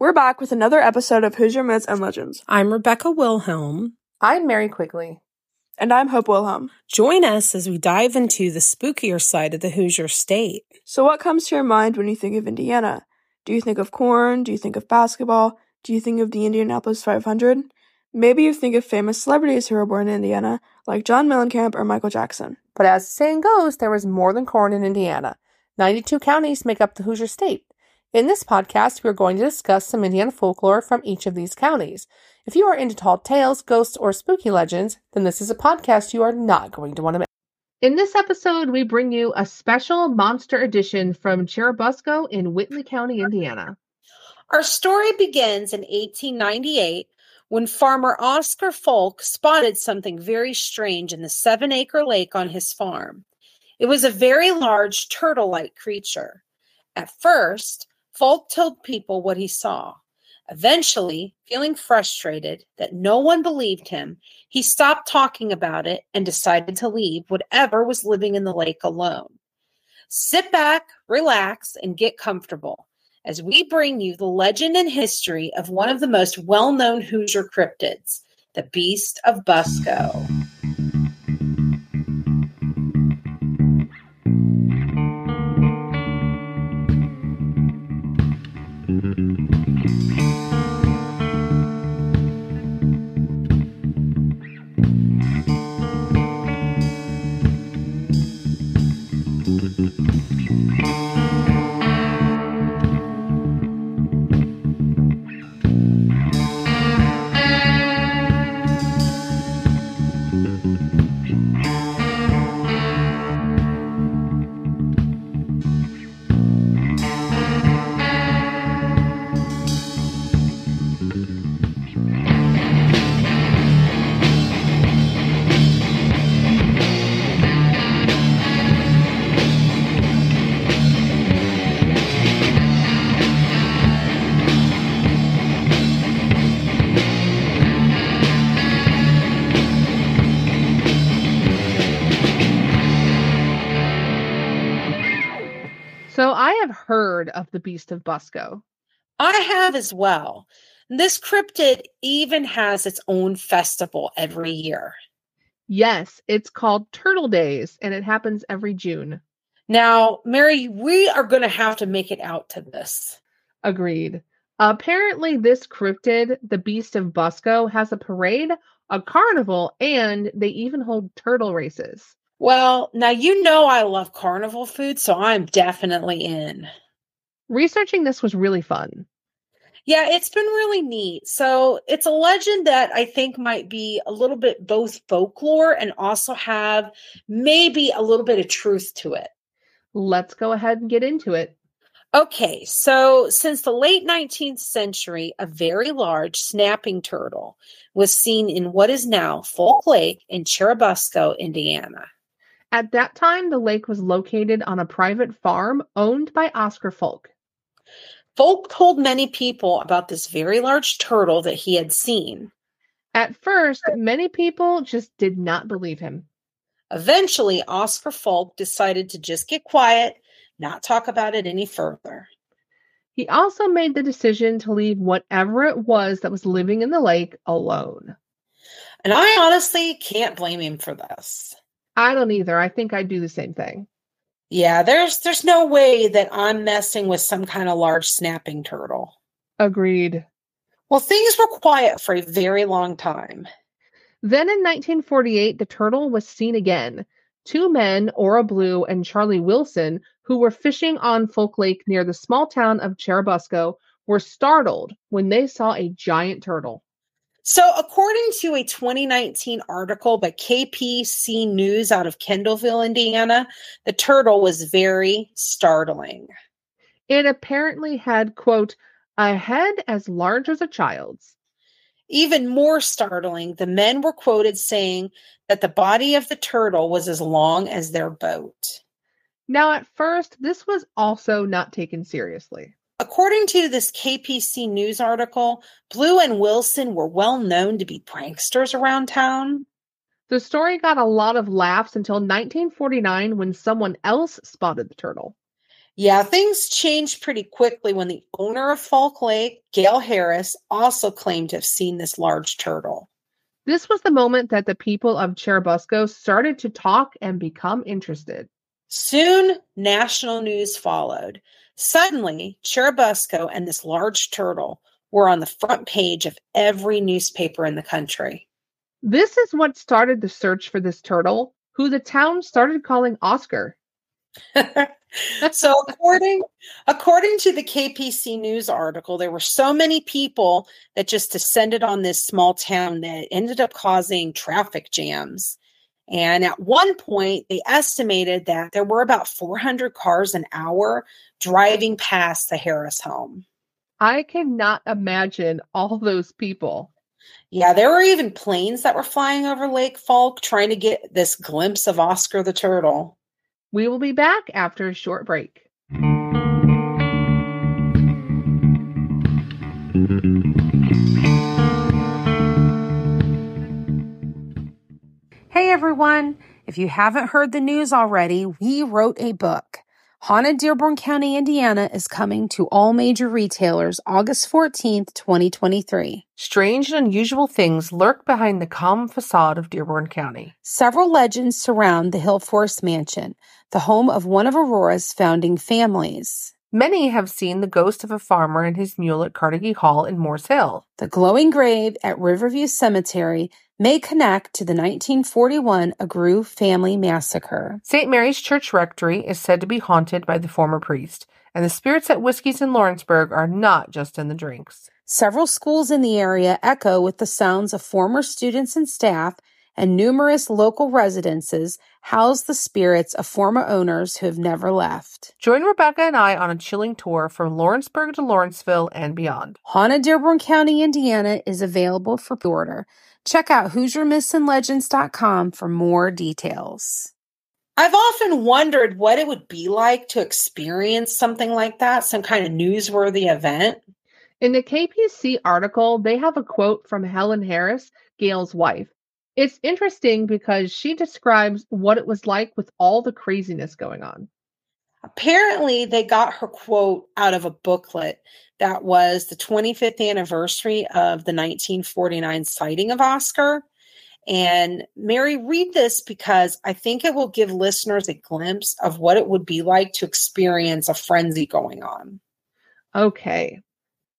We're back with another episode of Hoosier Myths and Legends. I'm Rebecca Wilhelm. I'm Mary Quigley. And I'm Hope Wilhelm. Join us as we dive into the spookier side of the Hoosier state. So, what comes to your mind when you think of Indiana? Do you think of corn? Do you think of basketball? Do you think of the Indianapolis 500? Maybe you think of famous celebrities who were born in Indiana, like John Mellencamp or Michael Jackson. But as the saying goes, there was more than corn in Indiana. 92 counties make up the Hoosier state. In this podcast, we are going to discuss some Indiana folklore from each of these counties. If you are into tall tales, ghosts, or spooky legends, then this is a podcast you are not going to want to miss. In this episode, we bring you a special monster edition from Churubusco in Whitley County, Indiana. Our story begins in 1898 when farmer Oscar Folk spotted something very strange in the seven acre lake on his farm. It was a very large turtle like creature. At first, Folk told people what he saw. Eventually, feeling frustrated that no one believed him, he stopped talking about it and decided to leave whatever was living in the lake alone. Sit back, relax, and get comfortable as we bring you the legend and history of one of the most well known Hoosier cryptids, the Beast of Busco. Have heard of the Beast of Busco. I have as well. This cryptid even has its own festival every year. Yes, it's called Turtle Days and it happens every June. Now, Mary, we are going to have to make it out to this. Agreed. Apparently, this cryptid, the Beast of Busco, has a parade, a carnival, and they even hold turtle races. Well, now you know I love carnival food, so I'm definitely in. Researching this was really fun. Yeah, it's been really neat. So it's a legend that I think might be a little bit both folklore and also have maybe a little bit of truth to it. Let's go ahead and get into it. Okay, so since the late 19th century, a very large snapping turtle was seen in what is now Folk Lake in Churubusco, Indiana. At that time, the lake was located on a private farm owned by Oscar Folk. Folk told many people about this very large turtle that he had seen. At first, many people just did not believe him. Eventually, Oscar Folk decided to just get quiet, not talk about it any further. He also made the decision to leave whatever it was that was living in the lake alone. And I honestly can't blame him for this. I don't either. I think I'd do the same thing. Yeah, there's there's no way that I'm messing with some kind of large snapping turtle. Agreed. Well, things were quiet for a very long time. Then in 1948, the turtle was seen again. Two men, Ora Blue and Charlie Wilson, who were fishing on Folk Lake near the small town of Churubusco, were startled when they saw a giant turtle. So, according to a 2019 article by KPC News out of Kendallville, Indiana, the turtle was very startling. It apparently had, quote, a head as large as a child's. Even more startling, the men were quoted saying that the body of the turtle was as long as their boat. Now, at first, this was also not taken seriously. According to this KPC News article, Blue and Wilson were well known to be pranksters around town. The story got a lot of laughs until 1949 when someone else spotted the turtle. Yeah, things changed pretty quickly when the owner of Folk Lake, Gail Harris, also claimed to have seen this large turtle. This was the moment that the people of Churubusco started to talk and become interested. Soon, national news followed. Suddenly, Churubusco and this large turtle were on the front page of every newspaper in the country. This is what started the search for this turtle, who the town started calling Oscar. so according according to the KPC news article there were so many people that just descended on this small town that ended up causing traffic jams and at one point they estimated that there were about 400 cars an hour driving past the Harris home I cannot imagine all those people. Yeah, there were even planes that were flying over Lake Folk trying to get this glimpse of Oscar the turtle. We will be back after a short break. Everyone! If you haven't heard the news already, we wrote a book. Haunted Dearborn County, Indiana is coming to all major retailers August 14th, 2023. Strange and unusual things lurk behind the calm facade of Dearborn County. Several legends surround the Hillforest Mansion, the home of one of Aurora's founding families. Many have seen the ghost of a farmer and his mule at Carnegie Hall in Moores Hill. The glowing grave at Riverview Cemetery may connect to the 1941 Aghroux family massacre. St. Mary's Church Rectory is said to be haunted by the former priest, and the spirits at Whiskey's in Lawrenceburg are not just in the drinks. Several schools in the area echo with the sounds of former students and staff, and numerous local residences house the spirits of former owners who have never left. Join Rebecca and I on a chilling tour from Lawrenceburg to Lawrenceville and beyond. Haunted Dearborn County, Indiana is available for order. Check out HoosierMythsAndLegends.com for more details. I've often wondered what it would be like to experience something like that, some kind of newsworthy event. In the KPC article, they have a quote from Helen Harris, Gail's wife. It's interesting because she describes what it was like with all the craziness going on. Apparently, they got her quote out of a booklet that was the 25th anniversary of the 1949 sighting of Oscar. And Mary, read this because I think it will give listeners a glimpse of what it would be like to experience a frenzy going on. Okay.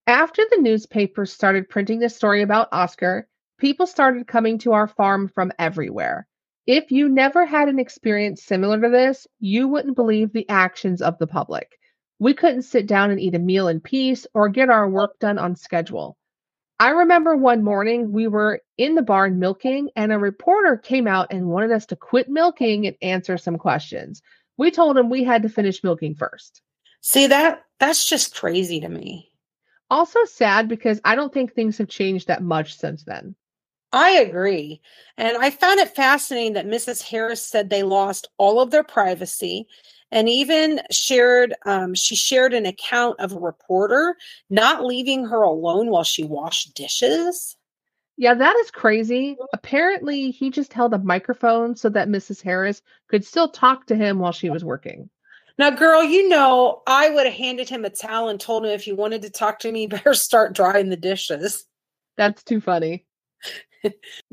After the newspapers started printing the story about Oscar, people started coming to our farm from everywhere. If you never had an experience similar to this, you wouldn't believe the actions of the public. We couldn't sit down and eat a meal in peace or get our work done on schedule. I remember one morning we were in the barn milking, and a reporter came out and wanted us to quit milking and answer some questions. We told him we had to finish milking first. See that that's just crazy to me. Also sad because I don't think things have changed that much since then. I agree. And I found it fascinating that Mrs. Harris said they lost all of their privacy and even shared um, she shared an account of a reporter not leaving her alone while she washed dishes. Yeah, that is crazy. Apparently, he just held a microphone so that Mrs. Harris could still talk to him while she was working. Now, girl, you know, I would have handed him a towel and told him if you wanted to talk to me, better start drying the dishes. That's too funny.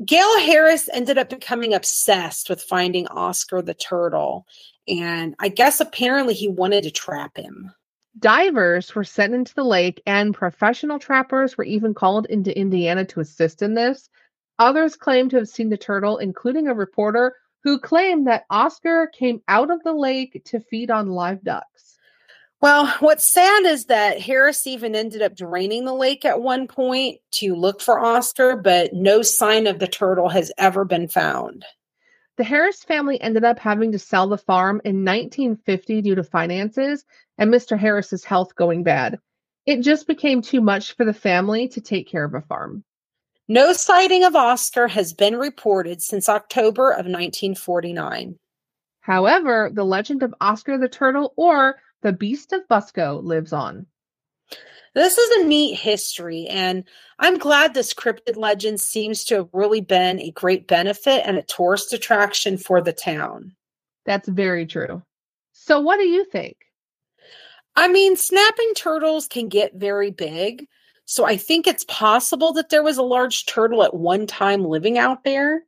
Gail Harris ended up becoming obsessed with finding Oscar the turtle. And I guess apparently he wanted to trap him. Divers were sent into the lake, and professional trappers were even called into Indiana to assist in this. Others claimed to have seen the turtle, including a reporter who claimed that Oscar came out of the lake to feed on live ducks. Well, what's sad is that Harris even ended up draining the lake at one point to look for Oscar, but no sign of the turtle has ever been found. The Harris family ended up having to sell the farm in 1950 due to finances and Mr. Harris's health going bad. It just became too much for the family to take care of a farm. No sighting of Oscar has been reported since October of 1949. However, the legend of Oscar the Turtle or the Beast of Busco lives on. This is a neat history, and I'm glad this cryptid legend seems to have really been a great benefit and a tourist attraction for the town. That's very true. So, what do you think? I mean, snapping turtles can get very big. So I think it's possible that there was a large turtle at one time living out there.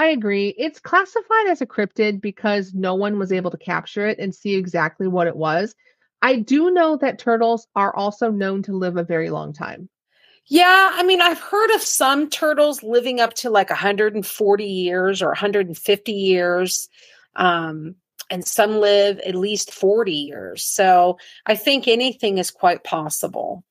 I agree. It's classified as a cryptid because no one was able to capture it and see exactly what it was. I do know that turtles are also known to live a very long time. Yeah, I mean, I've heard of some turtles living up to like 140 years or 150 years. Um, and some live at least 40 years. So I think anything is quite possible.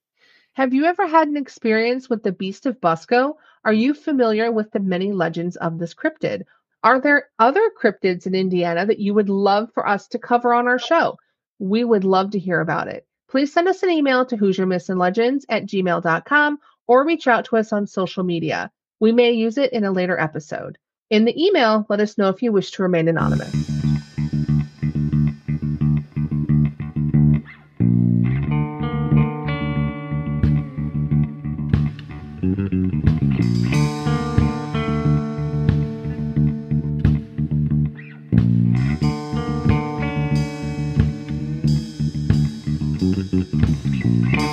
Have you ever had an experience with the Beast of Busco? Are you familiar with the many legends of this cryptid? Are there other cryptids in Indiana that you would love for us to cover on our show? We would love to hear about it. Please send us an email to Hoosier Myths and Legends at gmail.com or reach out to us on social media. We may use it in a later episode. In the email, let us know if you wish to remain anonymous. To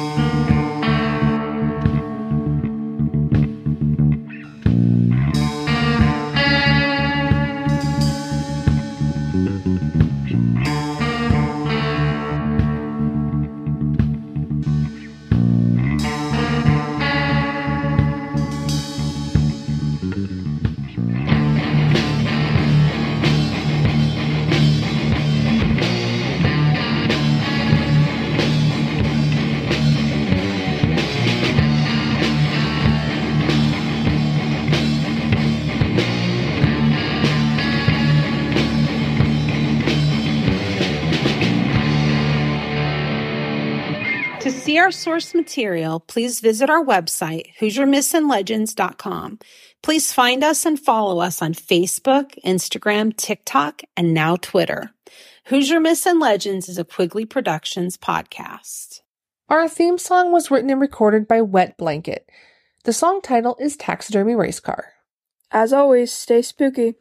our source material, please visit our website, HoosierMythsandLegends.com. Please find us and follow us on Facebook, Instagram, TikTok, and now Twitter. Hoosier Myths and Legends is a Quigley Productions podcast. Our theme song was written and recorded by Wet Blanket. The song title is Taxidermy Race Car. As always, stay spooky.